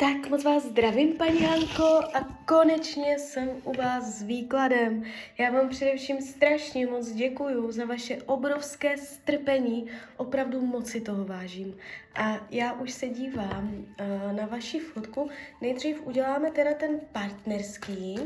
Tak moc vás zdravím, paní Hanko, a konečně jsem u vás s výkladem. Já vám především strašně moc děkuju za vaše obrovské strpení, opravdu moc si toho vážím. A já už se dívám uh, na vaši fotku. Nejdřív uděláme teda ten partnerský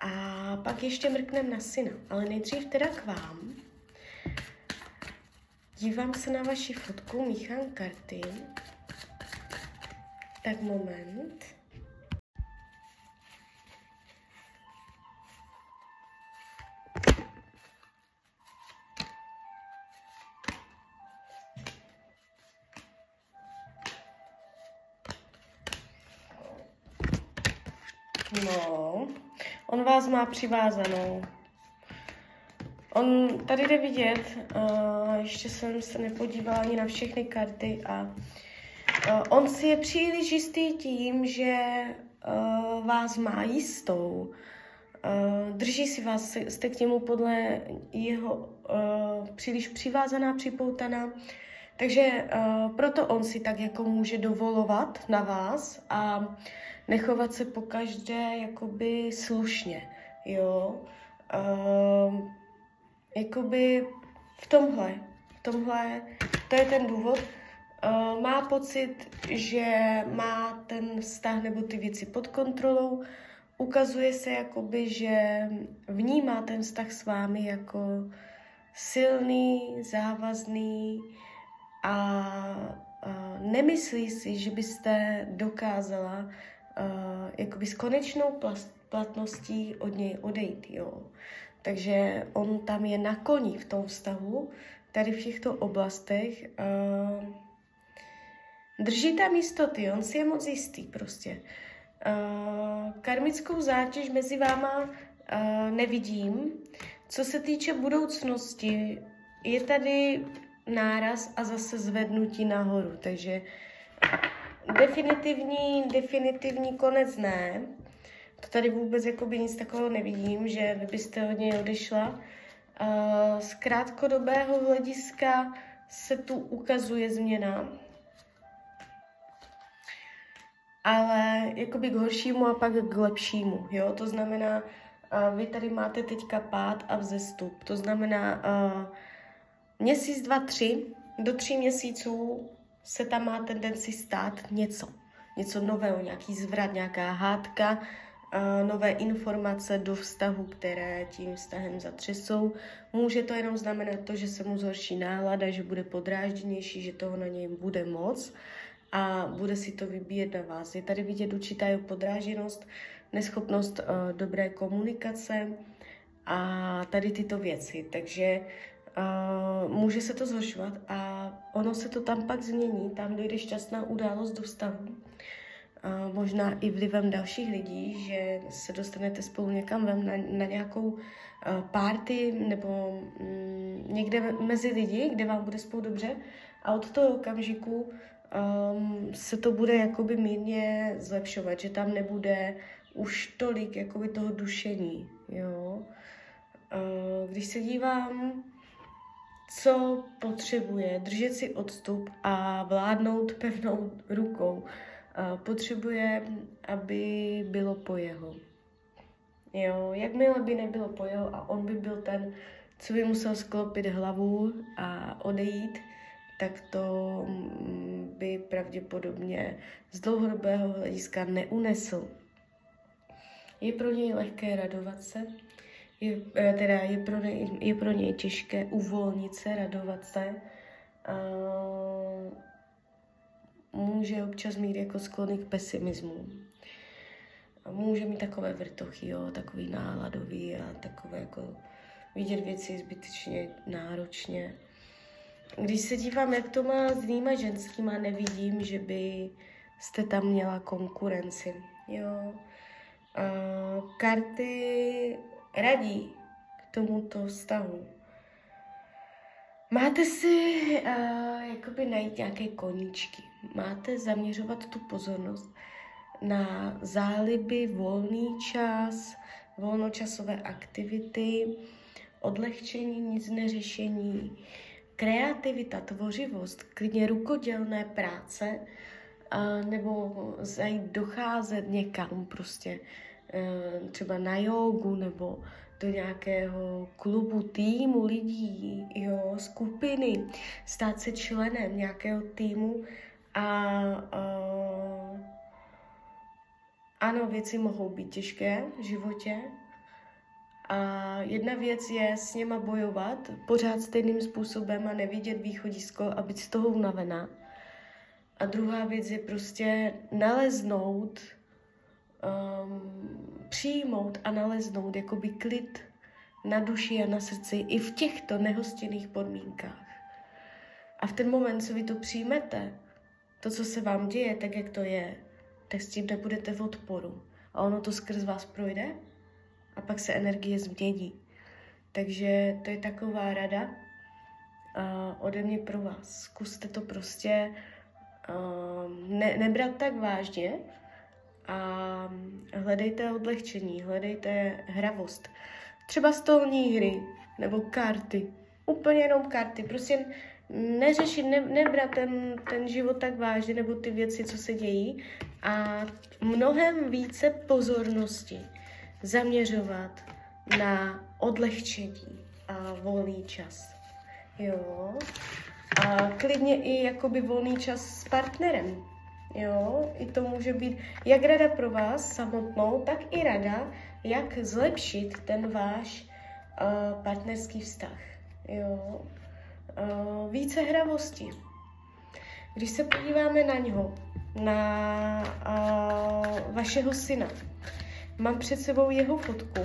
a pak ještě mrkneme na syna, ale nejdřív teda k vám. Dívám se na vaši fotku, míchám karty. Tak moment. No, on vás má přivázanou. On tady jde vidět, uh, ještě jsem se nepodívala ani na všechny karty a on si je příliš jistý tím, že uh, vás má jistou. Uh, drží si vás, jste k němu podle jeho uh, příliš přivázaná, připoutaná. Takže uh, proto on si tak jako může dovolovat na vás a nechovat se po každé jakoby slušně, jo. Uh, jakoby v tomhle, v tomhle, to je ten důvod, Uh, má pocit, že má ten vztah nebo ty věci pod kontrolou. Ukazuje se jakoby, že vnímá ten vztah s vámi jako silný, závazný a uh, nemyslí si, že byste dokázala uh, jakoby s konečnou platností od něj odejít. Jo. Takže on tam je na koni v tom vztahu, tady v těchto oblastech. Uh, Drží tam jistoty, on si je moc jistý prostě. Uh, karmickou zátěž mezi váma uh, nevidím. Co se týče budoucnosti, je tady náraz a zase zvednutí nahoru, takže definitivní, definitivní konec ne. To tady vůbec jakoby nic takového nevidím, že vy byste od něj odešla. Uh, z krátkodobého hlediska se tu ukazuje změna ale jakoby k horšímu a pak k lepšímu, jo, to znamená, uh, vy tady máte teďka pád a vzestup, to znamená uh, měsíc, dva, tři, do tří měsíců se tam má tendenci stát něco, něco nového, nějaký zvrat, nějaká hádka, uh, nové informace do vztahu, které tím vztahem zatřesou. Může to jenom znamenat to, že se mu zhorší nálada, že bude podrážděnější, že toho na něj bude moc a bude si to vybíjet na vás. Je tady vidět určitá jeho podráženost, neschopnost uh, dobré komunikace a tady tyto věci. Takže uh, může se to zhoršovat a ono se to tam pak změní, tam dojde šťastná událost do vztahu. Uh, možná i vlivem dalších lidí, že se dostanete spolu někam ven na, na nějakou uh, party nebo um, někde mezi lidi, kde vám bude spolu dobře a od toho okamžiku um, se to bude jakoby mírně zlepšovat, že tam nebude už tolik jakoby toho dušení, jo. Uh, když se dívám, co potřebuje, držet si odstup a vládnout pevnou rukou. Uh, potřebuje, aby bylo po jeho. Jo, jakmile by nebylo po jeho a on by byl ten, co by musel sklopit hlavu a odejít, tak to mm, by pravděpodobně z dlouhodobého hlediska neunesl. Je pro něj lehké radovat se, je, eh, teda je pro, něj, je pro něj těžké uvolnit se, radovat se. A může občas mít jako sklony k pesimismu. A může mít takové vrtochy, jo, takový náladový a takové jako vidět věci zbytečně náročně. Když se dívám, jak to má s jinýma ženskýma, nevidím, že by jste tam měla konkurenci. Jo. Uh, karty radí k tomuto vztahu. Máte si uh, jakoby najít nějaké koníčky. Máte zaměřovat tu pozornost na záliby, volný čas, volnočasové aktivity, odlehčení, nic neřešení, kreativita, tvořivost, klidně rukodělné práce, a, nebo zajít docházet někam prostě, uh, třeba na jogu nebo do nějakého klubu, týmu lidí, jo, skupiny, stát se členem nějakého týmu a uh, ano, věci mohou být těžké v životě, a jedna věc je s něma bojovat pořád stejným způsobem a nevidět východisko a být z toho unavená. A druhá věc je prostě naleznout, um, přijmout a naleznout jakoby klid na duši a na srdci i v těchto nehostinných podmínkách. A v ten moment, co vy to přijmete, to, co se vám děje, tak jak to je, tak s tím nebudete v odporu. A ono to skrz vás projde a pak se energie změní. Takže to je taková rada uh, ode mě pro vás. Zkuste to prostě uh, ne, nebrat tak vážně a hledejte odlehčení, hledejte hravost. Třeba stolní hry nebo karty. Úplně jenom karty. Prostě neřešit, ne, nebrat ten, ten život tak vážně nebo ty věci, co se dějí a mnohem více pozornosti zaměřovat na odlehčení a volný čas. Jo. A klidně i jakoby volný čas s partnerem. Jo, i to může být jak rada pro vás samotnou, tak i rada, jak zlepšit ten váš uh, partnerský vztah. Jo. Uh, více hravosti. Když se podíváme na něho, na uh, vašeho syna, Mám před sebou jeho fotku.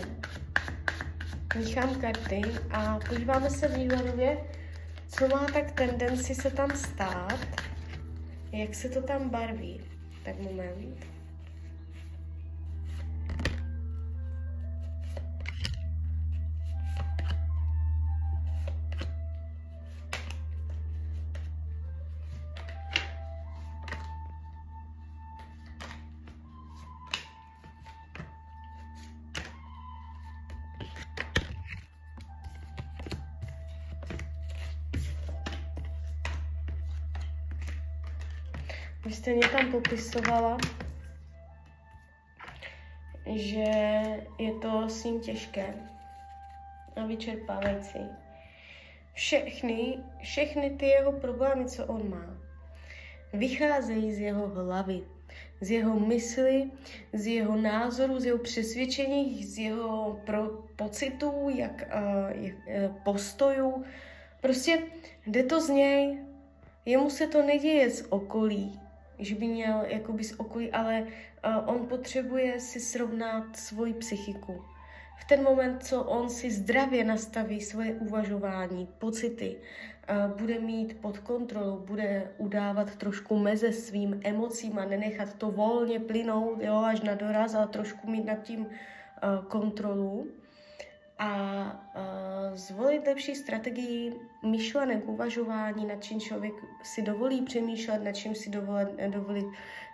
Míchám karty a podíváme se výhledově, co má tak tendenci se tam stát, jak se to tam barví. Tak moment. Jste mě tam popisovala, že je to s ním těžké a vyčerpávající. Všechny, všechny ty jeho problémy, co on má, vycházejí z jeho hlavy, z jeho mysli, z jeho názoru, z jeho přesvědčení, z jeho pro, pocitů, jak, uh, jak uh, postojů. Prostě jde to z něj, jemu se to neděje z okolí, že by měl jakoby okolí, ale uh, on potřebuje si srovnat svoji psychiku. V ten moment, co on si zdravě nastaví svoje uvažování, pocity, uh, bude mít pod kontrolou, bude udávat trošku meze svým emocím a nenechat to volně plynout jo, až na doraz, ale trošku mít nad tím uh, kontrolu, a uh, zvolit lepší strategii myšlenek, uvažování, nad čím člověk si dovolí přemýšlet, nad čím si dovolit, dovolit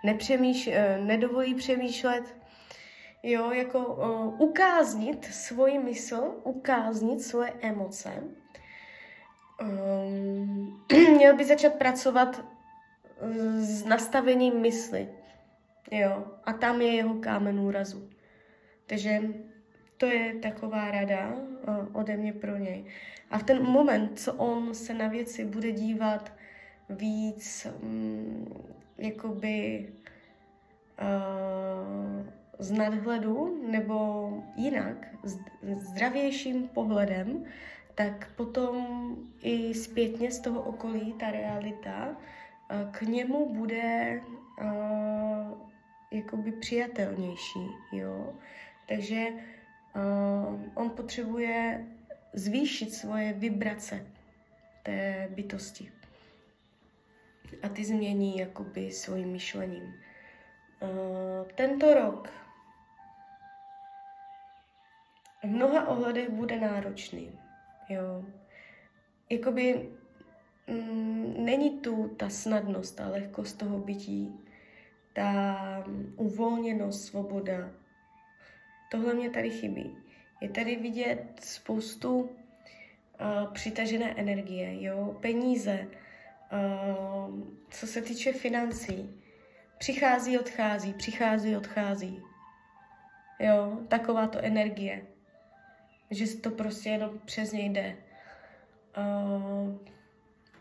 nepřemýš, uh, nedovolí přemýšlet. Jo, jako uh, ukáznit svoji mysl, ukáznit svoje emoce. Um, měl by začat pracovat s nastavením mysli. Jo, a tam je jeho kámen úrazu. Takže to je taková rada uh, ode mě pro něj. A v ten moment, co on se na věci bude dívat víc, um, jakoby uh, z nadhledu nebo jinak, zdravějším pohledem, tak potom i zpětně z toho okolí ta realita uh, k němu bude uh, jakoby přijatelnější, jo. Takže on potřebuje zvýšit svoje vibrace té bytosti. A ty změní jakoby svým myšlením. Uh, tento rok v mnoha ohledech bude náročný. Jo. Jakoby mm, není tu ta snadnost, ta lehkost toho bytí, ta uvolněnost, svoboda, Tohle mě tady chybí. Je tady vidět spoustu uh, přitažené energie, jo, peníze, uh, co se týče financí, přichází, odchází, přichází, odchází. Jo, taková to energie. Že to prostě jenom přes něj jde. Uh,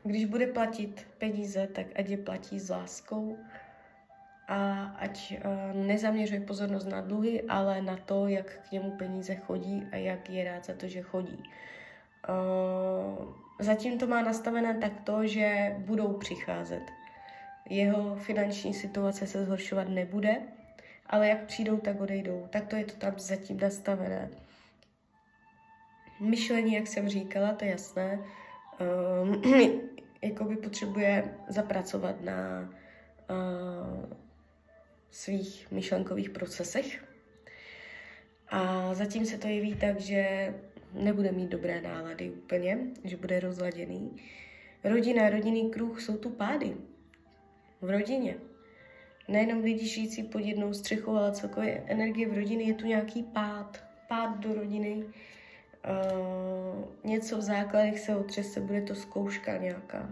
když bude platit peníze, tak ať je platí s láskou a ať uh, nezaměřuje pozornost na dluhy, ale na to, jak k němu peníze chodí a jak je rád za to, že chodí. Uh, zatím to má nastavené takto, že budou přicházet. Jeho finanční situace se zhoršovat nebude, ale jak přijdou, tak odejdou. Tak to je to tam zatím nastavené. Myšlení, jak jsem říkala, to je jasné, um, jakoby potřebuje zapracovat na uh, svých myšlenkových procesech. A zatím se to jeví tak, že nebude mít dobré nálady úplně, že bude rozladěný. Rodina, rodinný kruh, jsou tu pády v rodině. Nejenom lidi žijící pod jednou střechou, ale celkově energie v rodině je tu nějaký pád, pád do rodiny, uh, něco v základech se otřese, bude to zkouška nějaká.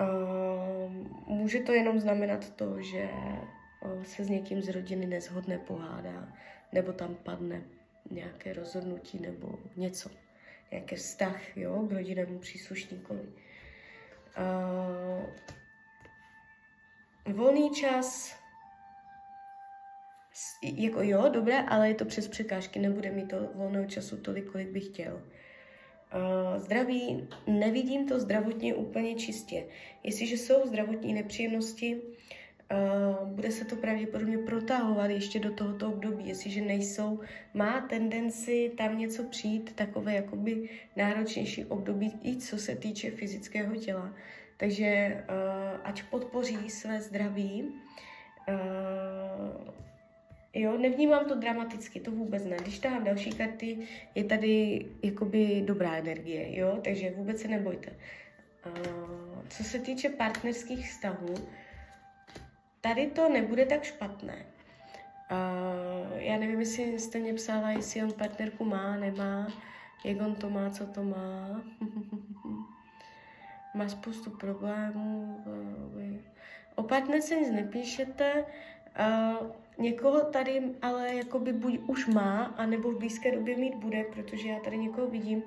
Uh, může to jenom znamenat to, že se s někým z rodiny nezhodne, pohádá, nebo tam padne nějaké rozhodnutí nebo něco, nějaký vztah jo, k rodinnému příslušníkovi. Uh, volný čas, jako jo, dobré, ale je to přes překážky, nebude mi to volného času tolik, kolik bych chtěl. Uh, zdraví, nevidím to zdravotně úplně čistě. Jestliže jsou zdravotní nepříjemnosti, uh, bude se to pravděpodobně protahovat ještě do tohoto období. Jestliže nejsou, má tendenci tam něco přijít, takové jakoby náročnější období, i co se týče fyzického těla. Takže uh, ať podpoří své zdraví, uh, Jo, nevnímám to dramaticky, to vůbec ne. Když tahám další karty, je tady jakoby dobrá energie, jo, takže vůbec se nebojte. Uh, co se týče partnerských vztahů, tady to nebude tak špatné. Uh, já nevím, jestli jste mě psala, jestli on partnerku má, nemá, jak on to má, co to má. má spoustu problémů. O partnerce nic nepíšete. Uh, někoho tady ale jakoby buď už má, anebo v blízké době mít bude, protože já tady někoho vidím.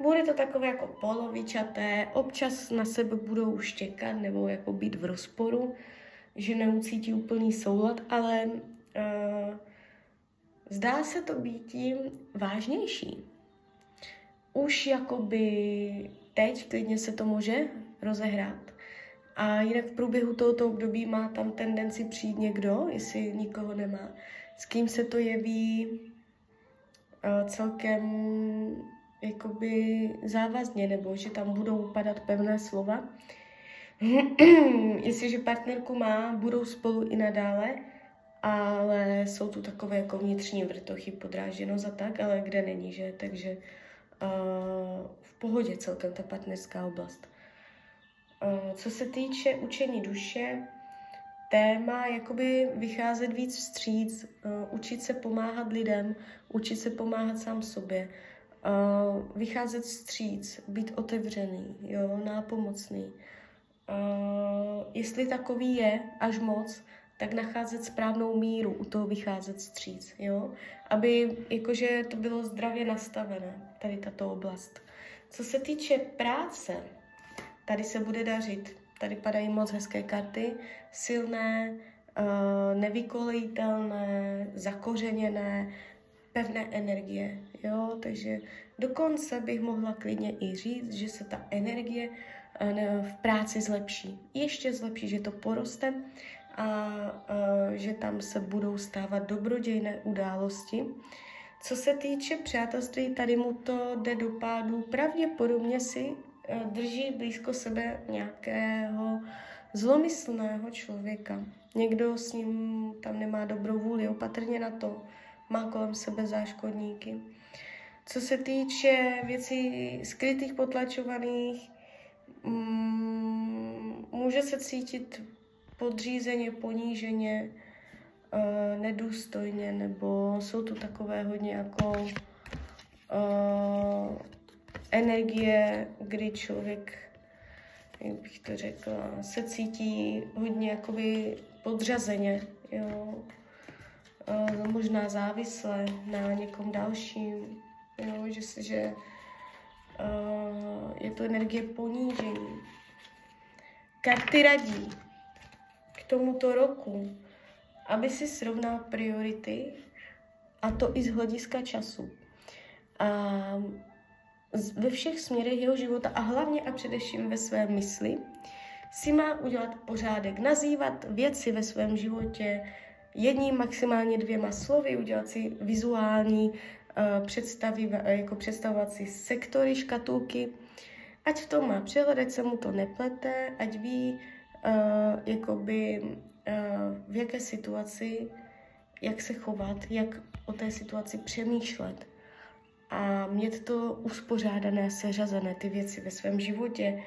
Bude to takové jako polovičaté, občas na sebe budou štěkat nebo jako být v rozporu, že neucítí úplný soulad, ale uh, zdá se to být tím vážnější. Už jakoby teď klidně se to může rozehrát. A jinak v průběhu tohoto období má tam tendenci přijít někdo, jestli nikoho nemá, s kým se to jeví uh, celkem jakoby závazně, nebo že tam budou padat pevné slova. Jestliže partnerku má, budou spolu i nadále, ale jsou tu takové jako vnitřní vrtochy, podrážděno za tak, ale kde není, že? Takže uh, v pohodě celkem ta partnerská oblast. Uh, co se týče učení duše, téma jakoby vycházet víc vstříc, učit se pomáhat lidem, učit se pomáhat sám sobě, vycházet vstříc, být otevřený, jo, nápomocný. Uh, jestli takový je až moc, tak nacházet správnou míru, u toho vycházet vstříc, jo? Aby jakože to bylo zdravě nastavené, tady tato oblast. Co se týče práce, tady se bude dařit. Tady padají moc hezké karty, silné, uh, nevykolejitelné, zakořeněné, pevné energie, jo, takže dokonce bych mohla klidně i říct, že se ta energie v práci zlepší. Ještě zlepší, že to poroste a že tam se budou stávat dobrodějné události. Co se týče přátelství, tady mu to jde do pádu. Pravděpodobně si Eh, drží blízko sebe nějakého zlomyslného člověka. Někdo s ním tam nemá dobrou vůli, opatrně na to, má kolem sebe záškodníky. Co se týče věcí skrytých, potlačovaných, může se cítit podřízeně, poníženě, uh, nedůstojně, nebo jsou tu takové hodně jako uh, energie, kdy člověk, jak bych to řekla, se cítí hodně jakoby podřazeně, jo. Uh, možná závisle na někom dalším, jo, že, že je to energie ponížení. Karty radí k tomuto roku, aby si srovnal priority, a to i z hlediska času. A ve všech směrech jeho života a hlavně a především ve své mysli si má udělat pořádek, nazývat věci ve svém životě jedním, maximálně dvěma slovy, udělat si vizuální představy, jako představovat si sektory, škatulky, ať v tom má přehled, ať se mu to neplete, ať ví, uh, jakoby, uh, v jaké situaci, jak se chovat, jak o té situaci přemýšlet a mít to uspořádané, seřazené ty věci ve svém životě.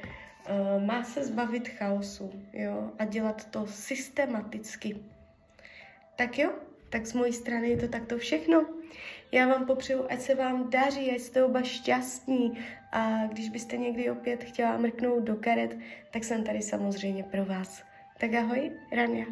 Uh, má se zbavit chaosu jo, a dělat to systematicky. Tak jo, tak z mojí strany je to takto všechno. Já vám popřeju, ať se vám daří, ať jste oba šťastní a když byste někdy opět chtěla mrknout do karet, tak jsem tady samozřejmě pro vás. Tak ahoj, Rania.